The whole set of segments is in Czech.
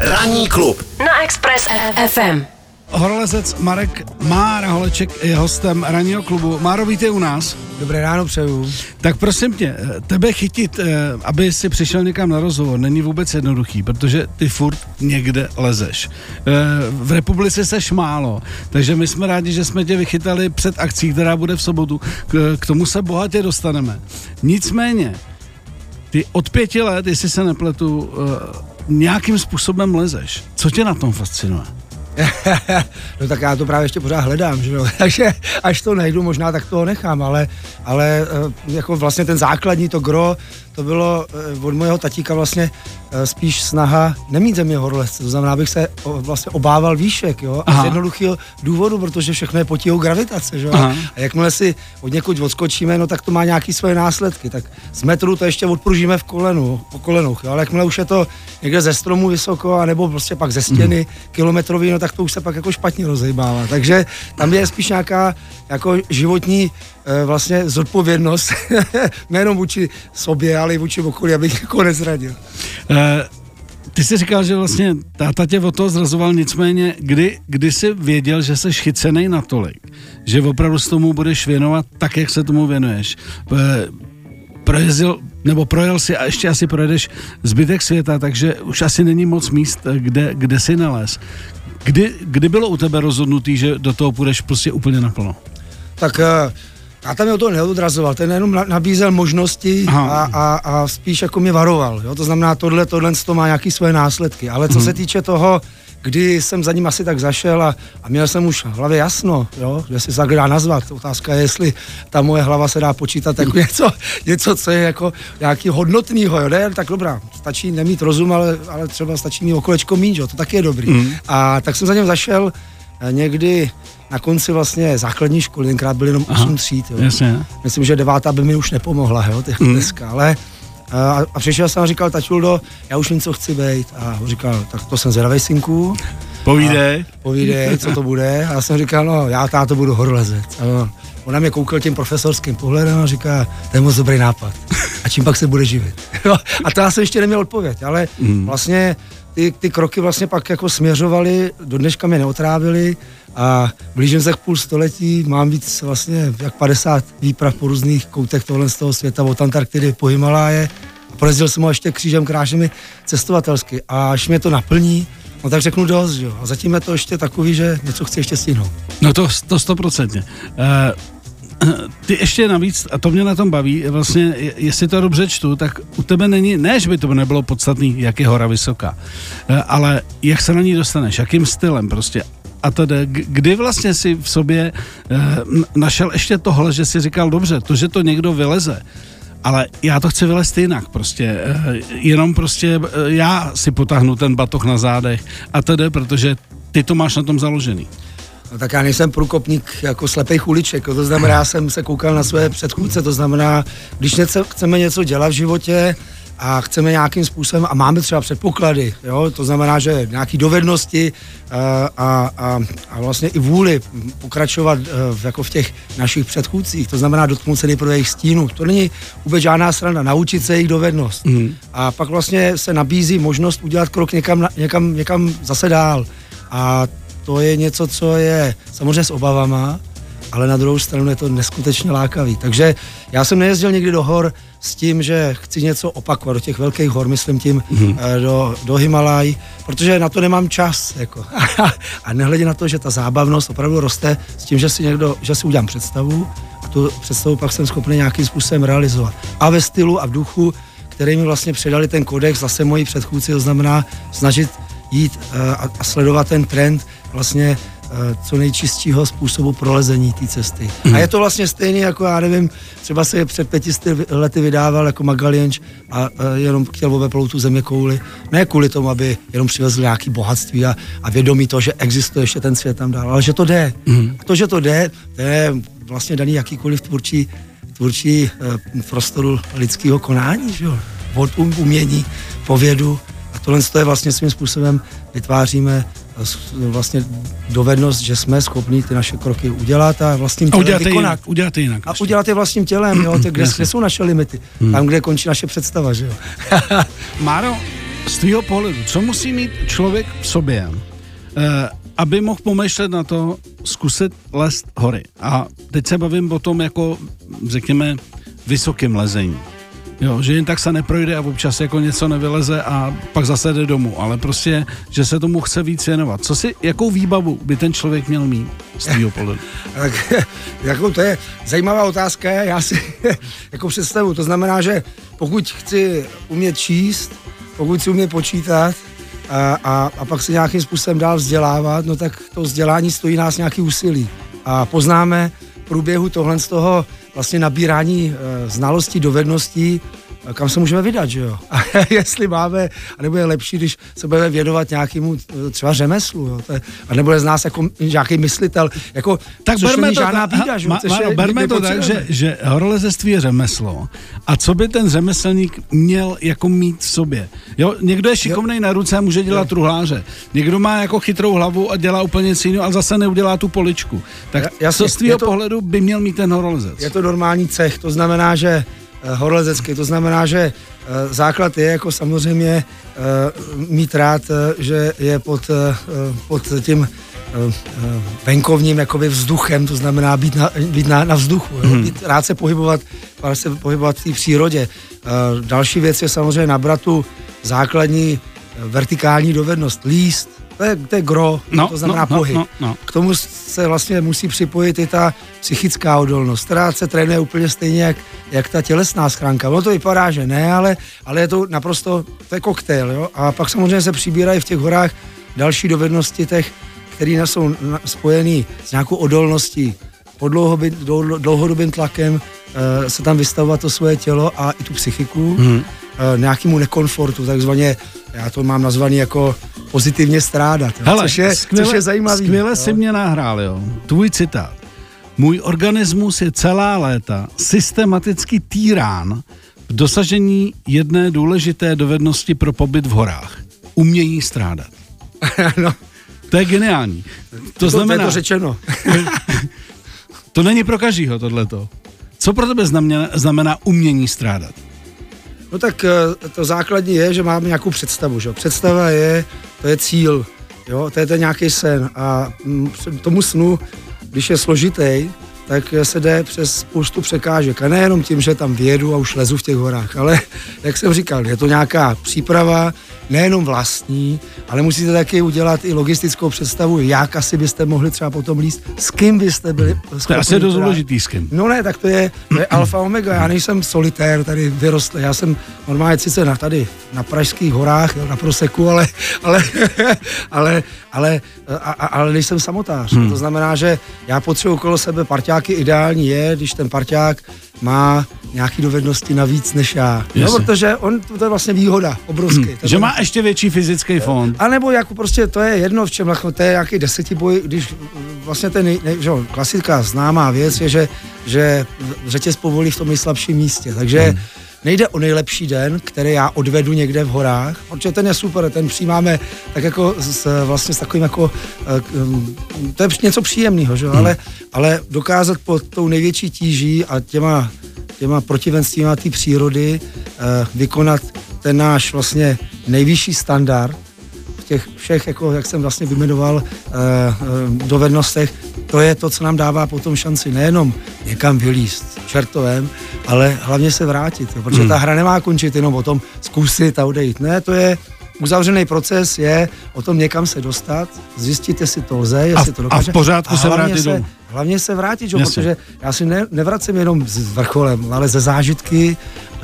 Ranní klub na Express FM. Horolezec Marek Mára Holeček je hostem ranního klubu. Máro, vítej u nás. Dobré ráno přeju. Tak prosím tě, tebe chytit, eh, aby si přišel někam na rozhovor, není vůbec jednoduchý, protože ty furt někde lezeš. Eh, v republice seš málo, takže my jsme rádi, že jsme tě vychytali před akcí, která bude v sobotu. K, tomu se bohatě dostaneme. Nicméně, ty od pěti let, jestli se nepletu, eh, nějakým způsobem lezeš. Co tě na tom fascinuje? no tak já to právě ještě pořád hledám, že jo? takže až to najdu, možná tak toho nechám, ale, ale eh, jako vlastně ten základní, to gro, to bylo eh, od mojeho tatíka vlastně eh, spíš snaha nemít země horolezce, to znamená, abych se vlastně obával výšek, jo, a z jednoduchého důvodu, protože všechno je potíhou gravitace, jo, Aha. a jakmile si od někud odskočíme, no tak to má nějaký svoje následky, tak z metru to ještě odpružíme v kolenu, po kolenuch, jo, ale jakmile už je to někde ze stromu vysoko, anebo prostě pak ze stěny mm. kilometrový, no tak to už se pak jako špatně rozejbává, takže tam je spíš nějaká jako životní vlastně zodpovědnost, nejenom vůči sobě, ale i vůči okolí, abych jako nezradil. Uh, ty jsi říkal, že vlastně táta tě o to zrazoval, nicméně kdy, kdy jsi věděl, že jsi chycený natolik, že opravdu s tomu budeš věnovat tak, jak se tomu věnuješ. Uh, projezdil, nebo projel si a ještě asi projedeš zbytek světa, takže už asi není moc míst, kde, kde si nalez. Kdy, kdy bylo u tebe rozhodnutý, že do toho půjdeš prostě úplně naplno? Tak uh já tam mě to neodrazoval, ten jenom nabízel možnosti a, a, a spíš jako mě varoval. Jo? To znamená, tohle, tohle to má nějaké své následky. Ale co hmm. se týče toho, kdy jsem za ním asi tak zašel a, a měl jsem už v hlavě jasno, jo, že si dá nazvat. Otázka je, jestli ta moje hlava se dá počítat jako něco, něco co je jako nějaký hodnotnýho, jo, ne? tak dobrá, stačí nemít rozum, ale, ale třeba stačí mít okolečko mít, jo, to taky je dobrý. Mm. A tak jsem za ním zašel někdy na konci vlastně základní školy, tenkrát byly jenom 8 tříd. Jo. Jasně. Myslím, že devátá by mi už nepomohla, jo, těch mm. dneska, ale a, a přišel jsem a říkal, Tačuldo, já už vím, co chci být. A on říkal, tak to jsem zvědavej, synku. Povídej. A, povídej, co to bude. A já jsem říkal, no, já táto budu horolezec. A on, on na mě koukal tím profesorským pohledem a říká, to je moc dobrý nápad. A čím pak se bude živit? a to já jsem ještě neměl odpověď, ale mm. vlastně ty, ty kroky vlastně pak jako směřovaly, do dneška mě neotrávily a blížím se k půl století, mám víc vlastně jak 50 výprav po různých koutech tohle z toho světa, od Antarktidy po Himaláje a pojezdil jsem ho ještě křížem krášemi cestovatelsky a až mě to naplní, No tak řeknu dost, jo. A zatím je to ještě takový, že něco chci ještě stihnout. No to, to stoprocentně. Uh, ty ještě navíc, a to mě na tom baví, vlastně, jestli to dobře čtu, tak u tebe není, ne, že by to nebylo podstatný, jak je hora vysoká, uh, ale jak se na ní dostaneš, jakým stylem prostě a tedy, kdy vlastně si v sobě eh, našel ještě tohle, že si říkal, dobře, to, že to někdo vyleze, ale já to chci vylézt jinak, prostě eh, jenom prostě já si potáhnu ten batoh na zádech a tedy, protože ty to máš na tom založený. No, tak já nejsem průkopník jako slepých uliček, to znamená, já jsem se koukal na své předchůdce, to znamená, když něco, chceme něco dělat v životě, a chceme nějakým způsobem, a máme třeba předpoklady, jo, to znamená, že nějaké dovednosti a, eh, a, a, a vlastně i vůli pokračovat eh, v, jako v těch našich předchůdcích, to znamená dotknout se nejprve jejich stínu. To není vůbec žádná strana, naučit se jejich dovednost. Mm. A pak vlastně se nabízí možnost udělat krok někam, někam, někam zase dál. A to je něco, co je samozřejmě s obavama, ale na druhou stranu je to neskutečně lákavý. Takže já jsem nejezdil někdy do hor s tím, že chci něco opakovat do těch velkých hor, myslím tím mm-hmm. do, do Himalaj, protože na to nemám čas. Jako. a nehledě na to, že ta zábavnost opravdu roste s tím, že si někdo, že si udělám představu a tu představu pak jsem schopný nějakým způsobem realizovat. A ve stylu a v duchu, který mi vlastně předali ten kodex, zase moji předchůdci, to znamená snažit jít eh, a, a sledovat ten trend vlastně Eh, co nejčistšího způsobu prolezení té cesty. Hmm. A je to vlastně stejný, jako já nevím, třeba se před pětisty lety vydával jako Magalienč a, a jenom chtěl obeplout tu země kouli. Ne kvůli tomu, aby jenom přivezl nějaký bohatství a, a vědomí to, že existuje ještě ten svět tam dál, ale že to jde. Hmm. A to, že to jde, to je vlastně daný jakýkoliv tvůrčí, tvůrčí uh, prostoru lidského konání, že jo? Od um, umění, povědu. A tohle je vlastně svým způsobem vytváříme vlastně dovednost, že jsme schopni ty naše kroky udělat a vlastním tělem udělat vykonat. Jinak, udělat jinak. A ještě. udělat je vlastním tělem, jo, kde, kde jsou naše limity. Hmm. Tam, kde končí naše představa, že jo. Máro, z tvýho pohledu, co musí mít člověk v sobě, eh, aby mohl pomýšlet na to, zkusit lézt hory. A teď se bavím o tom, jako řekněme, vysokým lezení. Jo, že jen tak se neprojde a občas jako něco nevyleze a pak zase jde domů, ale prostě, že se tomu chce víc věnovat. Co si, jakou výbavu by ten člověk měl mít z tvýho pohledu? Tak, jako to je zajímavá otázka, já si jako představu, to znamená, že pokud chci umět číst, pokud si umět počítat, a, a, a pak se nějakým způsobem dál vzdělávat, no tak to vzdělání stojí nás nějaký úsilí. A poznáme v průběhu tohle z toho vlastně nabírání e, znalostí, dovedností, kam se můžeme vydat, že jo? A jestli máme, nebo je lepší, když se budeme věnovat nějakému eh, třeba řemeslu, jo? To je, a nebo je z nás jako nějaký myslitel, jako, tak což není to, žádná bída, že ma, ma, je, berme to tak, že, že horolezectví je řemeslo a co by ten řemeslník měl jako mít v sobě? Jo, někdo je šikovný na ruce a může dělat jo. truhláře. Někdo má jako chytrou hlavu a dělá úplně něco jiného, ale zase neudělá tu poličku. Tak ja, co z tvého pohledu by měl mít ten horolezec? Je to normální cech, to znamená, že Eh, horolezecky. To znamená, že eh, základ je jako samozřejmě eh, mít rád, že je pod, pod tím venkovním jakoby vzduchem, to znamená být na, být na, na vzduchu, jo? Hmm. Být, rád se pohybovat, rád se pohybovat v té přírodě. Další věc je samozřejmě nabrat tu základní vertikální dovednost, líst, to je, to je gro, no, to znamená no, no pohyb. No, no, no. K tomu se vlastně musí připojit i ta psychická odolnost, která se trénuje úplně stejně jak, jak ta tělesná schránka. Ono to vypadá, že ne, ale, ale je to naprosto, to je koktejl. Jo? A pak samozřejmě se přibírají v těch horách další dovednosti těch, které jsou spojené s nějakou odolností, pod dlouhodobým tlakem e, se tam vystavovat to svoje tělo a i tu psychiku hmm. e, nějakému nekomfortu, takzvaně, já to mám nazvaný jako pozitivně strádat, jo, Hele, což, je, skvěle, což je zajímavý. Skvěle jo. si mě nahrál, jo. Tvůj citát. Můj organismus je celá léta systematicky týrán v dosažení jedné důležité dovednosti pro pobyt v horách. Umění strádat. no. To je geniální. To, to znamená... To je to řečeno. to není pro každýho tohleto. Co pro tebe znamená, znamená umění strádat? No tak eh, to základní je, že máme nějakou představu. Že? Představa je, to je cíl, jo? to je ten nějaký sen a mm, tomu snu, když je složitý, tak se jde přes spoustu překážek. A nejenom tím, že tam vědu a už lezu v těch horách, ale jak jsem říkal, je to nějaká příprava, nejenom vlastní, ale musíte taky udělat i logistickou představu, jak asi byste mohli třeba potom líst, s kým byste byli To je asi dost důležitý s kým. No ne, tak to je, to je alfa omega, já nejsem solitér, tady vyrostl, já jsem normálně sice na, tady na Pražských horách, na Proseku, ale, ale, ale, ale, a, ale nejsem samotář. Hmm. To znamená, že já potřebuji okolo sebe parťáky, ideální je, když ten parťák má nějaký dovednosti navíc než já. No, protože on, to je vlastně výhoda obrovský. Hmm. Že má ještě větší fyzický fond. A nebo jako prostě to je jedno v čem, jako to je nějaký desetiboj, když vlastně ten, ne, že, klasická známá věc je, že, že řetěz povolí v tom nejslabším místě. Takže hmm nejde o nejlepší den, který já odvedu někde v horách, protože ten je super, ten přijímáme tak jako s, vlastně s takovým jako, eh, to je něco příjemného, že? Hmm. Ale, ale dokázat pod tou největší tíží a těma, těma protivenstvíma té přírody eh, vykonat ten náš vlastně nejvyšší standard, těch všech, jako, jak jsem vlastně vymenoval, eh, dovednostech, to je to, co nám dává potom šanci nejenom někam vylíst čertovém, ale hlavně se vrátit, jo, protože hmm. ta hra nemá končit jenom o tom zkusit a odejít. Ne, to je uzavřený proces je o tom někam se dostat, zjistit, jestli to lze, jestli a, to dokáže. A v pořádku a se vrátit se, Hlavně se vrátit, jo, protože já si ne, nevracím jenom s vrcholem, ale ze zážitky,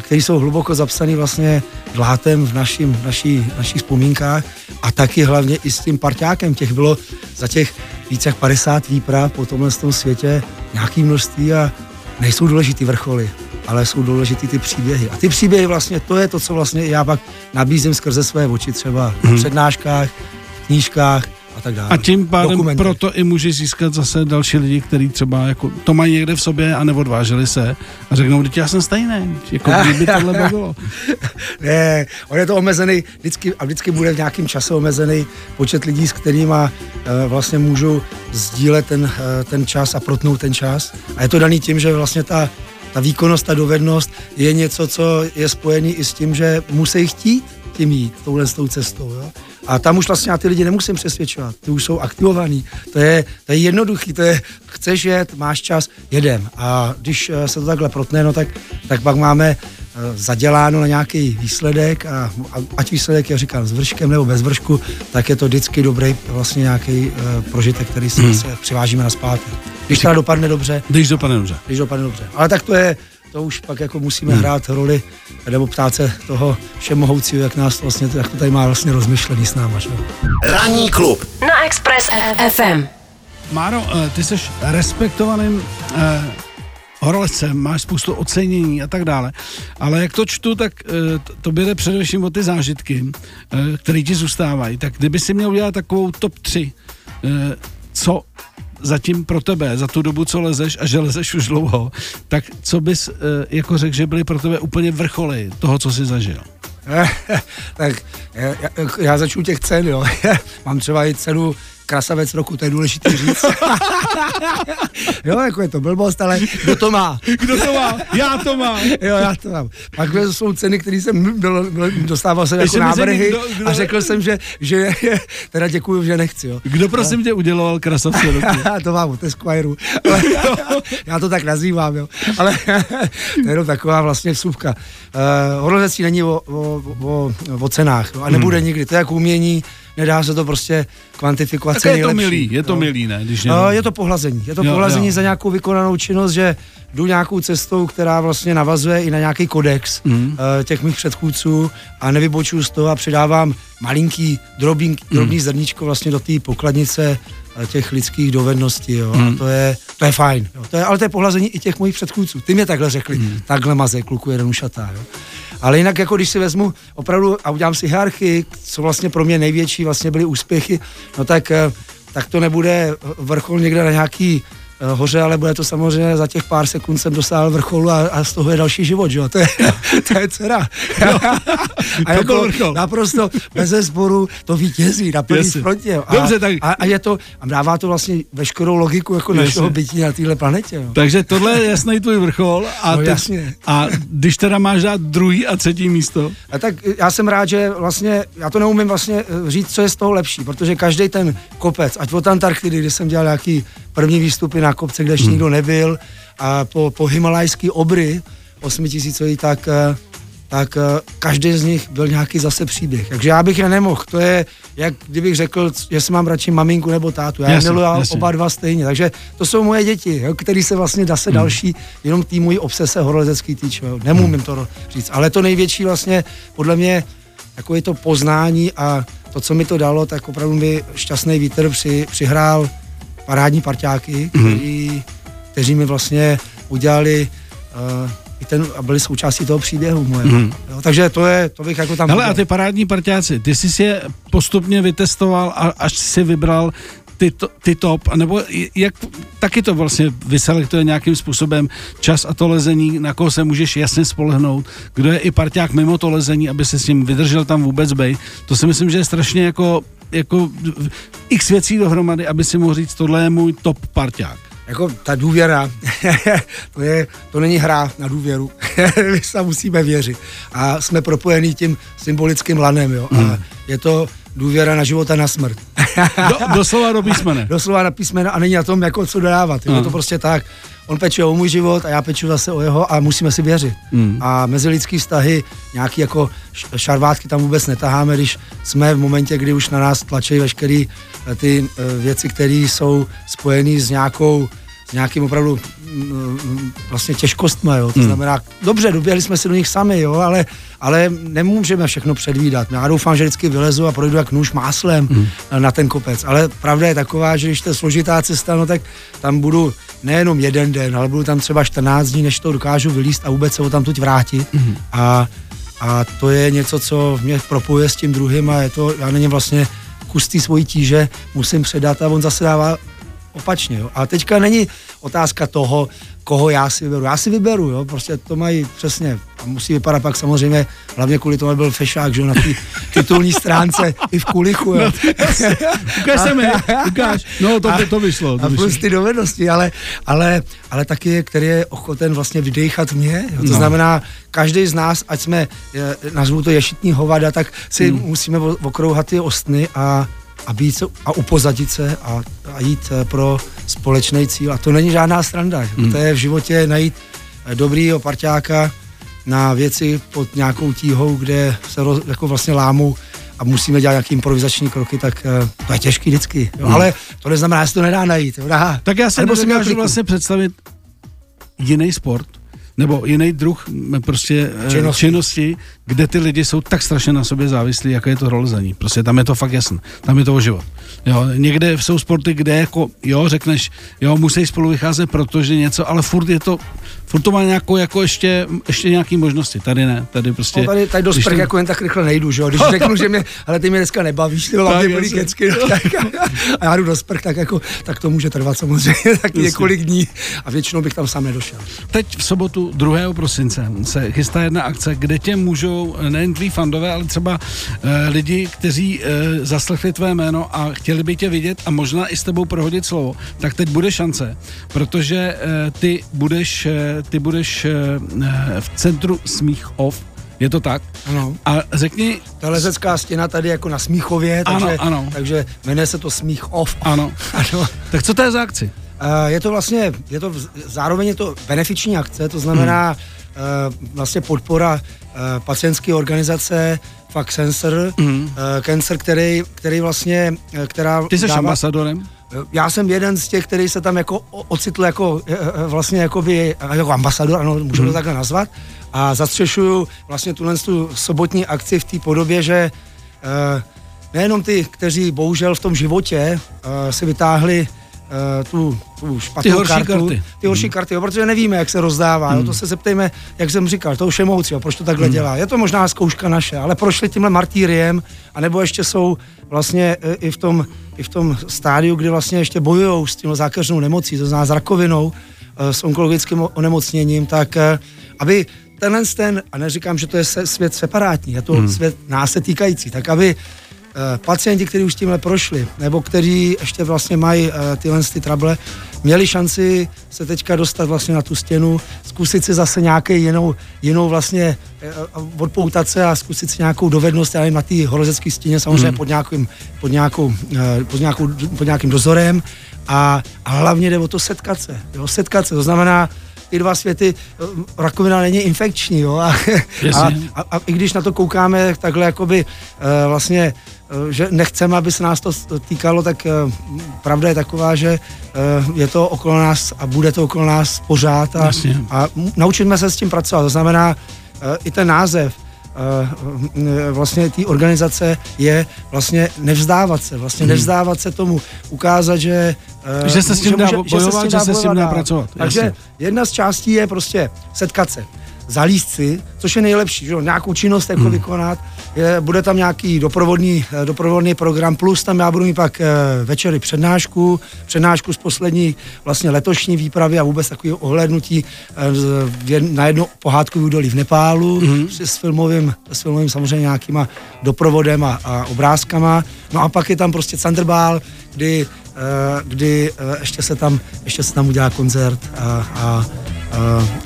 které jsou hluboko zapsané vlastně dlátem v našim, naší, našich vzpomínkách a taky hlavně i s tím parťákem. Těch bylo za těch více jak 50 výprav po tomhle tom světě nějaký množství a nejsou důležitý vrcholy, ale jsou důležitý ty příběhy. A ty příběhy vlastně, to je to, co vlastně já pak nabízím skrze své oči třeba v hmm. přednáškách, v knížkách, a tak dále. A tím pádem Dokumenty. proto i může získat zase další lidi, kteří třeba jako to mají někde v sobě a neodvážili se a řeknou, že já jsem stejný, jako kdyby tohle bavilo. ne, on je to omezený, vždycky, a vždycky bude v nějakém čase omezený počet lidí, s kterými uh, vlastně můžu sdílet ten, uh, ten čas a protnout ten čas. A je to daný tím, že vlastně ta, ta výkonnost, ta dovednost je něco, co je spojený i s tím, že musí chtít tím jít, touhle s tou cestou. Jo? A tam už vlastně já ty lidi nemusím přesvědčovat, ty už jsou aktivovaný. To je, to je jednoduchý, to je, chceš jet, máš čas, jedem. A když eh, se to takhle protne, no tak, tak pak máme eh, zaděláno na nějaký výsledek a ať výsledek je, říkám, s vrškem nebo bez vršku, tak je to vždycky dobrý vlastně nějaký uh, prožitek, který si hmm. se přivážíme na zpátky. Když teda dopadne dobře. Když dopadne dobře. Když dopadne dobře. Ale tak to je, to už pak jako musíme hmm. hrát roli, nebo ptát se toho všemohoucího, jak nás to vlastně, jak to tady má vlastně rozmyšlený s náma. Že? Ranní klub na Express FM. Máro, eh, ty jsi respektovaným eh, horolezcem, máš spoustu ocenění a tak dále, ale jak to čtu, tak eh, to jde především o ty zážitky, eh, které ti zůstávají. Tak kdyby si měl udělat takovou top 3, eh, co zatím pro tebe, za tu dobu, co lezeš a že lezeš už dlouho, tak co bys jako řekl, že byly pro tebe úplně vrcholy toho, co jsi zažil? tak já, já začnu těch cen, jo. Mám třeba i cenu krasavec roku, to je důležité říct. jo, jako je to blbost, ale kdo to má? Kdo to má? Já to mám. jo, já to mám. Pak jsou ceny, které jsem byl, byl, dostával jsem jako návrhy kdo, kdo, a řekl jsem, že, že teda děkuju, že nechci. Jo. Kdo prosím tě uděloval krasavce roku? to mám od Esquire. já to tak nazývám, jo. Ale to je jenom taková vlastně vsuvka. Uh, horolezectví není o, o, o, o cenách a nebude hmm. nikdy. To je jako umění, nedá se to prostě kvantifikovat. Tak je to milý, je to no. milý, ne? Když no, je to pohlazení. Je to jo, pohlazení jo. za nějakou vykonanou činnost, že jdu nějakou cestou, která vlastně navazuje i na nějaký kodex mm. uh, těch mých předchůdců a nevybočuju z toho a přidávám malinký, drobný, mm. drobný zrničko vlastně do té pokladnice eh, těch lidských dovedností, jo. Mm. A to je, to je fajn, jo. To je, ale to je pohlazení i těch mojich předchůdců. Ty mě takhle řekli, mm. takhle maze, kluku jeden ušatá, jo. Ale jinak, jako když si vezmu opravdu a udělám si hierarchii, co vlastně pro mě největší vlastně byly úspěchy, no tak, eh, tak to nebude vrchol někde na nějaký hoře, ale bude to samozřejmě za těch pár sekund jsem dosáhl vrcholu a, a z toho je další život, že jo? To je, to je dcera. No, a jako vrchol. naprosto bez zboru to vítězí na první frontě. A, Dobře, tak... a, a, je to, a dává to vlastně veškerou logiku jako jasně. našeho bytí na téhle planetě. Jo. Takže tohle je jasný tvůj vrchol. A, no, teď, jasně. a když teda máš dát druhý a třetí místo? A tak já jsem rád, že vlastně, já to neumím vlastně eh, říct, co je z toho lepší, protože každý ten kopec, ať od Antarktidy, kde jsem dělal nějaký první výstupy na kopce, kde ještě hmm. nikdo nebyl a po, po himalajský obry osmitisícový, tak, eh, tak eh, každý z nich byl nějaký zase příběh. Takže já bych je nemohl. To je, jak kdybych řekl, jestli mám radši maminku nebo tátu. Já jasně, miluji oba dva stejně. Takže to jsou moje děti, jo, který se vlastně dá se hmm. další, jenom tý můj obsese horolezecký týč. Nemůžu hmm. to říct. Ale to největší vlastně podle mě jako je to poznání a to, co mi to dalo, tak opravdu mi šťastný vítr při, přihrál parádní parťáky, mhm. který, mm. kteří mi vlastně udělali uh, i ten, a byli součástí toho příběhu moje. Mm. Jo, takže to je, to bych jako tam... Ale a ty parádní parťáci, ty jsi je postupně vytestoval a až si vybral ty, to, ty top, nebo jak taky to vlastně vyselektuje nějakým způsobem čas a to lezení, na koho se můžeš jasně spolehnout, kdo je i parťák mimo to lezení, aby se s ním vydržel tam vůbec bej. To si myslím, že je strašně jako jako x věcí dohromady, aby si mohl říct, tohle je můj top parťák. Jako ta důvěra, to, je, to není hra na důvěru, my se musíme věřit. A jsme propojení tím symbolickým lanem, jo. Hmm. A je to důvěra na život a na smrt. do, doslova do písmene. Doslova na písmene a není na tom, jako co dodávat. Je to prostě tak on peče o můj život a já peču zase o jeho a musíme si věřit. Mm. A mezilidský vztahy, nějaký jako šarvátky tam vůbec netaháme, když jsme v momentě, kdy už na nás tlačí veškeré eh, ty eh, věci, které jsou spojené s nějakou s nějakým opravdu mm, mm, vlastně těžkostmi, jo. To hmm. znamená, dobře, doběhli jsme si do nich sami, jo, ale, ale nemůžeme všechno předvídat. Já doufám, že vždycky vylezu a projdu jak nůž máslem hmm. na ten kopec, ale pravda je taková, že když to je složitá cesta, no tak tam budu nejenom jeden den, ale budu tam třeba 14 dní, než to dokážu vylíst a vůbec se ho tam tuď vrátit. Hmm. A, a to je něco, co mě propojuje s tím druhým a je to, já na něm vlastně kus té svojí tíže musím předat a on zase dává opačně. Jo. A teďka není otázka toho, koho já si vyberu. Já si vyberu, jo, prostě to mají přesně a musí vypadat pak samozřejmě, hlavně kvůli tomu byl fešák, že jo, na té titulní stránce i v kulichu. Jo. ukáž se mi, ukáž. No, to, to, to vyšlo. To a plus ty dovednosti, ale, ale, ale taky, který je ochoten vlastně vydechat mě. Jo. To no. znamená, každý z nás, ať jsme, nazvu to ješitní hovada, tak si hmm. musíme okrouhat ty ostny a a, být, a upozadit se a, a jít eh, pro společný cíl. A to není žádná stranda. Hmm. To je v životě najít eh, dobrýho parťáka na věci pod nějakou tíhou, kde se roz, jako vlastně lámou a musíme dělat nějaké improvizační kroky, tak uh, to je těžký vždycky. Jo. Hmm. Ale to neznamená, že se to nedá najít. Jo. Dá. Tak já si nedokážu vlastně představit jiný sport, nebo jiný druh prostě činnosti. činnosti, kde ty lidi jsou tak strašně na sobě závislí, jako je to rolezení. Prostě tam je to fakt jasné. Tam je to o život. Jo, někde jsou sporty, kde jako, jo, řekneš, jo, musí spolu vycházet, protože něco, ale furt je to, furt to má nějakou, jako ještě, ještě nějaký možnosti. Tady ne, tady prostě. No, tady, tady do sprch jako jen tak rychle nejdu, že jo. Když řeknu, že mě, ale ty mě dneska nebavíš, ty hlavně byly kecky, no, tak, a já jdu do sprch, tak jako, tak to může trvat samozřejmě tak několik dní a většinou bych tam sám nedošel. Teď v sobotu 2. prosince se chystá jedna akce, kde tě můžou nejen tví fandové, ale třeba uh, lidi, kteří uh, zaslechli tvé jméno a chtěli by tě vidět a možná i s tebou prohodit slovo, tak teď bude šance, protože uh, ty budeš, uh, ty budeš uh, v centru Smích Off, je to tak? Ano. A řekni... Ta lezecká stěna tady jako na Smíchově, takže, ano, ano. takže jmenuje se to Smích Off. Ano. ano. Tak co to je za akci? je to vlastně, je to, zároveň je to benefiční akce, to znamená hmm. vlastně podpora pacientské organizace Fuck Sensor, hmm. cancer, který, který vlastně, která Ty jsi dává, ambasadorem? Já jsem jeden z těch, který se tam jako ocitl jako vlastně jako, by, jako ambasador, ano, můžu hmm. to takhle nazvat, a zastřešuju vlastně tuhle tu sobotní akci v té podobě, že nejenom ty, kteří bohužel v tom životě si vytáhli tu, tu špatnou ty horší kartu, karty. ty horší hmm. karty, jo, protože nevíme, jak se rozdává. Hmm. Jo, to se zeptejme, jak jsem říkal, to už je moucí, jo, proč to takhle hmm. dělá. Je to možná zkouška naše, ale prošli tímhle martýriem, anebo ještě jsou vlastně e, i v tom, i v tom stádiu, kdy vlastně ještě bojují s tím zákeřnou nemocí, to znamená s rakovinou, uh, s onkologickým onemocněním, tak aby tenhle ten, a neříkám, že to je svět separátní, je to hmm. svět nás se týkající, tak aby Eh, pacienti, kteří už tímhle prošli, nebo kteří ještě vlastně mají eh, tyhle ty trable, měli šanci se teďka dostat vlastně na tu stěnu, zkusit si zase nějaký jinou, jinou vlastně eh, odpoutat se a zkusit si nějakou dovednost, já nevím, na té horozecké stěně, samozřejmě hmm. pod, nějakým, pod, nějakou, pod, nějakou, pod nějakým dozorem a, a hlavně jde o to setkat se, jo, setkat se, to znamená, ty dva světy, rakovina není infekční, jo, a, a, a, a i když na to koukáme takhle jakoby uh, vlastně Eh, že nechceme, aby se nás to týkalo, tak eh, pravda je taková, že eh, je to okolo nás a bude to okolo nás pořád a, a naučíme se s tím pracovat. To znamená, i ten název vlastně té organizace je vlastně nevzdávat se, vlastně hmm. nevzdávat se tomu, ukázat, že že se s tím dá bojovat, že se s tím dá pracovat. Takže Jasně. jedna z částí je prostě setkat se zalíst si, což je nejlepší, že nějakou činnost jako hmm. vykonat, je, bude tam nějaký doprovodný, eh, doprovodný program, plus tam já budu mít pak e, večery přednášku, přednášku z poslední vlastně letošní výpravy a vůbec takový ohlednutí e, na jedno pohádku údolí v Nepálu hmm. s, filmovým, s filmovým samozřejmě nějakýma doprovodem a, a obrázkama. No a pak je tam prostě Thunderball, kdy, kdy ještě, se tam, ještě se tam udělá koncert a, a, a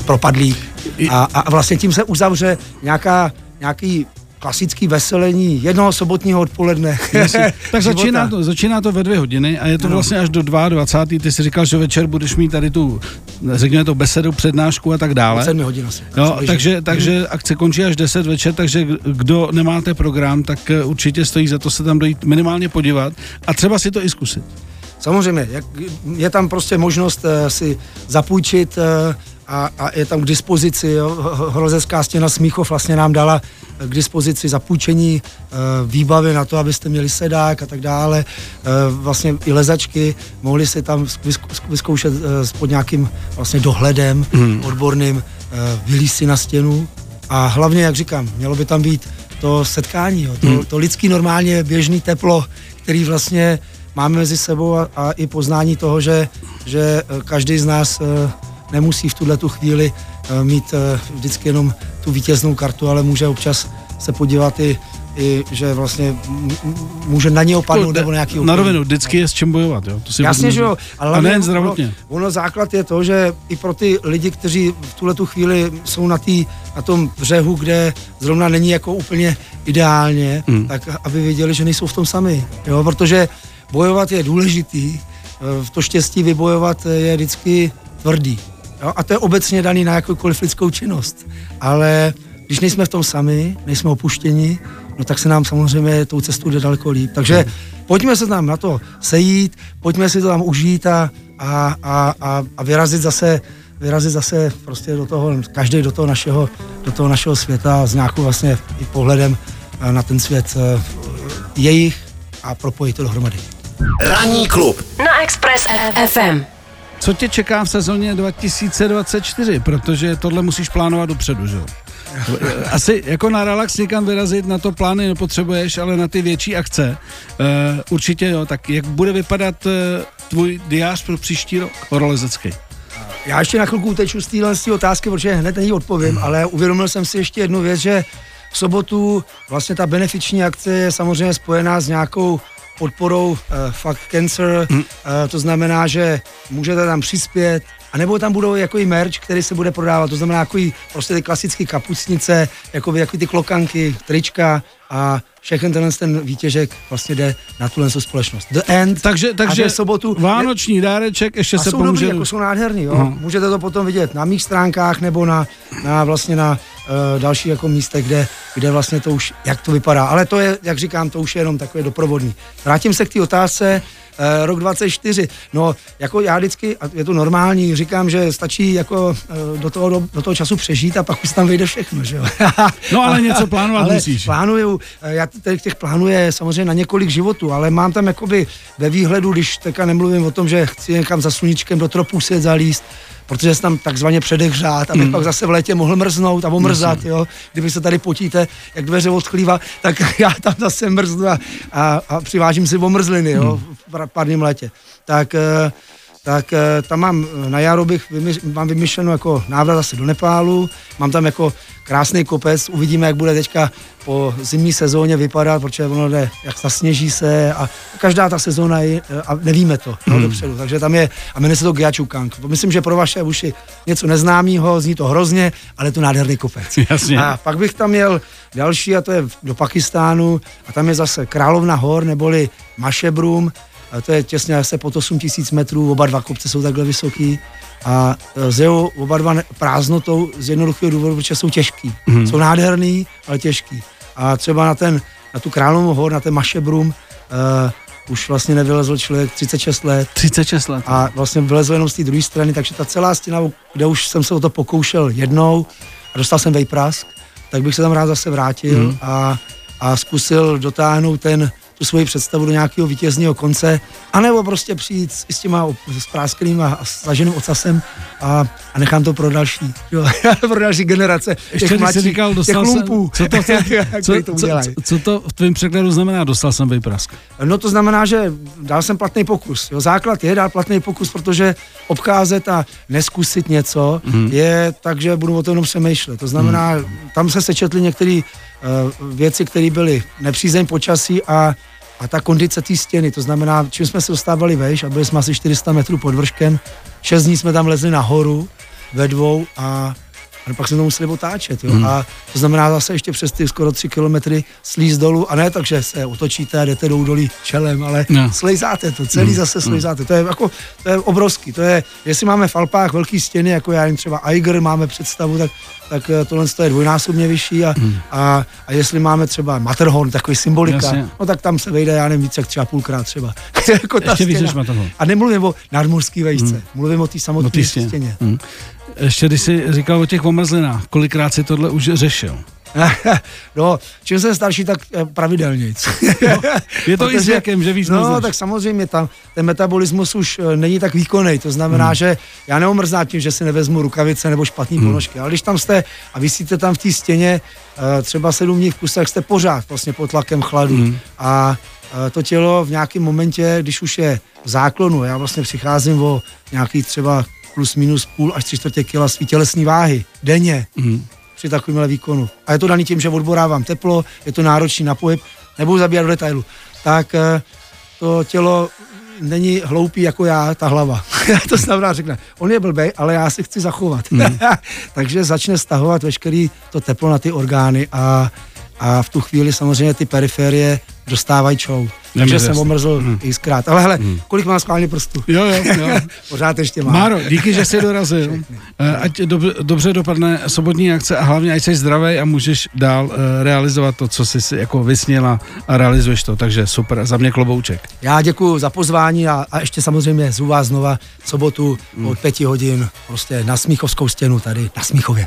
propadlík a, a vlastně tím se uzavře nějaká, nějaký klasický veselení jednoho sobotního odpoledne. tak začíná to, začíná to ve dvě hodiny a je to no. vlastně až do 22. Ty jsi říkal, že večer budeš mít tady tu, řekněme to, besedu, přednášku a tak dále. 7 hodin asi. Jo, takže, takže akce končí až 10 večer, takže kdo nemáte program, tak eh, určitě stojí za to se tam dojít minimálně podívat a třeba si to i zkusit. Samozřejmě, je tam prostě možnost uh, si zapůjčit uh, a, a je tam k dispozici, jo, Hrozecká stěna Smíchov vlastně nám dala k dispozici zapůjčení e, výbavy na to, abyste měli sedák a tak dále, e, vlastně i lezačky, mohli si tam vyzkoušet e, pod nějakým vlastně dohledem hmm. odborným, e, vylíst si na stěnu a hlavně, jak říkám, mělo by tam být to setkání, jo, to, hmm. to lidský normálně běžný teplo, který vlastně máme mezi sebou a, a i poznání toho, že, že každý z nás nemusí v tuhle tu chvíli eh, mít eh, vždycky jenom tu vítěznou kartu, ale může občas se podívat i, i že vlastně může na ně opadnout nebo nějaký Na rovinu, vždycky je s čím bojovat, jo? To si Jasně, že jo, ale a nejen zdravotně. Ono, ono, základ je to, že i pro ty lidi, kteří v tuhle tu chvíli jsou na, tý, na tom břehu, kde zrovna není jako úplně ideálně, hmm. tak aby věděli, že nejsou v tom sami, jo, protože bojovat je důležitý, v to štěstí vybojovat je vždycky tvrdý. Jo? A to je obecně daný na jakoukoliv lidskou činnost. Ale když nejsme v tom sami, nejsme opuštěni, no tak se nám samozřejmě tou cestou jde daleko líp. Takže pojďme se tam na to sejít, pojďme si to tam užít a, a, a, a, a vyrazit zase vyrazit zase prostě do toho, každý do toho našeho, do toho našeho světa s nějakou vlastně i pohledem na ten svět eh, jejich a propojit to dohromady. Ranní klub na Express FM. Co tě čeká v sezóně 2024? Protože tohle musíš plánovat dopředu, že jo? Asi jako na relax někam vyrazit, na to plány nepotřebuješ, ale na ty větší akce uh, určitě jo. Tak jak bude vypadat uh, tvůj diář pro příští rok horolezecký? Já ještě na chvilku uteču z téhle otázky, protože hned ní odpovím, hmm. ale uvědomil jsem si ještě jednu věc, že v sobotu vlastně ta benefiční akce je samozřejmě spojená s nějakou podporou uh, Fuck Cancer, hmm. uh, to znamená, že můžete tam přispět, a nebo tam budou jako i merch, který se bude prodávat, to znamená jako i prostě ty klasické kapucnice, jako, jako ty klokanky, trička a všechny tenhle ten výtěžek vlastně jde na tuhle společnost. The End. Takže, takže a sobotu vánoční je, dáreček ještě a se jsou pomůže. Dobrý, jako jsou nádherný, jo. Uh-huh. Můžete to potom vidět na mých stránkách nebo na, na vlastně na uh, další jako místech, kde, kde vlastně to už, jak to vypadá. Ale to je, jak říkám, to už je jenom takové doprovodný. Vrátím se k té otázce, uh, rok 24. No, jako já vždycky, a je to normální, říkám, že stačí jako uh, do, toho, do, do toho času přežít a pak už tam vyjde všechno, že jo. no ale něco plánovat ale musíš. Plánuju, já těch plánů je samozřejmě na několik životů, ale mám tam jakoby ve výhledu, když teďka nemluvím o tom, že chci někam za sluníčkem do tropu se zalíst, protože se tam takzvaně předehřát, aby mm. pak zase v létě mohl mrznout a omrzat, jo. Kdyby se tady potíte, jak dveře od chlíva, tak já tam zase mrznu a, a, a přivážím si omrzliny, jo, mm. v párním létě. Tak uh, tak eh, tam mám eh, na jaro bych vymyš, mám vymyšleno jako návrat zase do Nepálu, mám tam jako krásný kopec, uvidíme, jak bude teďka po zimní sezóně vypadat, protože ono jde, jak zasněží se a každá ta sezóna je, eh, a nevíme to no, hmm. dopředu, takže tam je, a jmenuje se to Gyachukang. Myslím, že pro vaše uši něco neznámého, zní to hrozně, ale je to nádherný kopec. Jasně. A pak bych tam měl další a to je do Pakistánu a tam je zase Královna hor neboli Mašebrum, to je těsně asi pod 8 tisíc metrů, oba dva kopce jsou takhle vysoký a e, zjevou oba dva prázdnotou z jednoduchého důvodu, protože jsou těžký. Mm. Jsou nádherný, ale těžký. A třeba na ten, na tu Královou hor, na ten Mašebrum, uh, už vlastně nevylezl člověk 36 let. 36 let. A vlastně vylezl jenom z té druhé strany, takže ta celá stěna, kde už jsem se o to pokoušel jednou a dostal jsem vejprask, tak bych se tam rád zase vrátil mm. a, a zkusil dotáhnout ten, tu svoji představu do nějakého vítězního konce, anebo prostě přijít s, s těma sprásklým a, a slaženým ocasem a, a nechám to pro další, jo, pro další generace Ještě těch mladších, říkal, dostal těch lumpů, jsem, co to, co, co, to co, co, to v tvém překladu znamená, dostal jsem vyprask? No to znamená, že dal jsem platný pokus. Jo, základ je dát platný pokus, protože obcházet a neskusit něco hmm. je tak, že budu o tom jenom přemýšlet. To znamená, hmm. tam se sečetly některé uh, věci, které byly nepřízeň počasí a a ta kondice té stěny, to znamená, čím jsme se dostávali vejš a byli jsme asi 400 metrů pod vrškem, šest dní jsme tam lezli nahoru ve dvou a a pak jsme to museli otáčet. Jo? Mm. A to znamená zase ještě přes ty skoro tři kilometry slíz dolů a ne tak, že se otočíte a jdete do údolí čelem, ale no. slejzáte to, celý mm. zase slejzáte. To je, jako, to je obrovský. To je, jestli máme v Alpách velký stěny, jako já jim třeba Eiger máme představu, tak, tak eh, tohle je dvojnásobně vyšší a, mm. a, a, jestli máme třeba Matterhorn, takový symbolika, Jasně. no tak tam se vejde, já nevím, více jak třeba půlkrát třeba. jako ta Ještě stěna. A nemluvím o nadmorský vejšce, mm. mluvím o té samotné stěně. Mm. Ještě když jsi říkal o těch omrzlinách, kolikrát si tohle už řešil? no, čím jsem starší, tak eh, pravidelně. no, je to i s věkem, že víš, No, neznáš. tak samozřejmě tam ten metabolismus už eh, není tak výkonný. To znamená, hmm. že já neomrznám tím, že si nevezmu rukavice nebo špatný hmm. ponožky. Ale když tam jste a vysíte tam v té stěně eh, třeba sedm dní v kuse, tak jste pořád vlastně pod tlakem chladu. Hmm. A to tělo v nějakém momentě, když už je v záklonu, já vlastně přicházím o nějaký třeba plus minus půl až tři čtvrtě kila svý tělesní váhy denně, mm. při takovémhle výkonu. A je to daný tím, že odborávám teplo, je to náročný na pohyb, nebudu zabíjat do detailu. Tak eh, to tělo není hloupý jako já, ta hlava. to znamená, řekne, on je blbej, ale já si chci zachovat. Hmm. Takže začne stahovat veškerý to teplo na ty orgány a, a v tu chvíli samozřejmě ty periferie dostávají čou. Takže jsem omrzl hmm. xkrát. Ale hele, hmm. kolik mám schválně prstů? Jo, jo, jo. Pořád ještě mám. Máro, díky, že jsi dorazil. Eh, ať dob, dobře dopadne sobotní akce a hlavně ať jsi zdravý a můžeš dál uh, realizovat to, co jsi si jako vysněla a realizuješ to. Takže super, za mě klobouček. Já děkuji za pozvání a, a ještě samozřejmě zvu vás znova sobotu hmm. od pěti hodin prostě na Smíchovskou stěnu tady na Smíchově.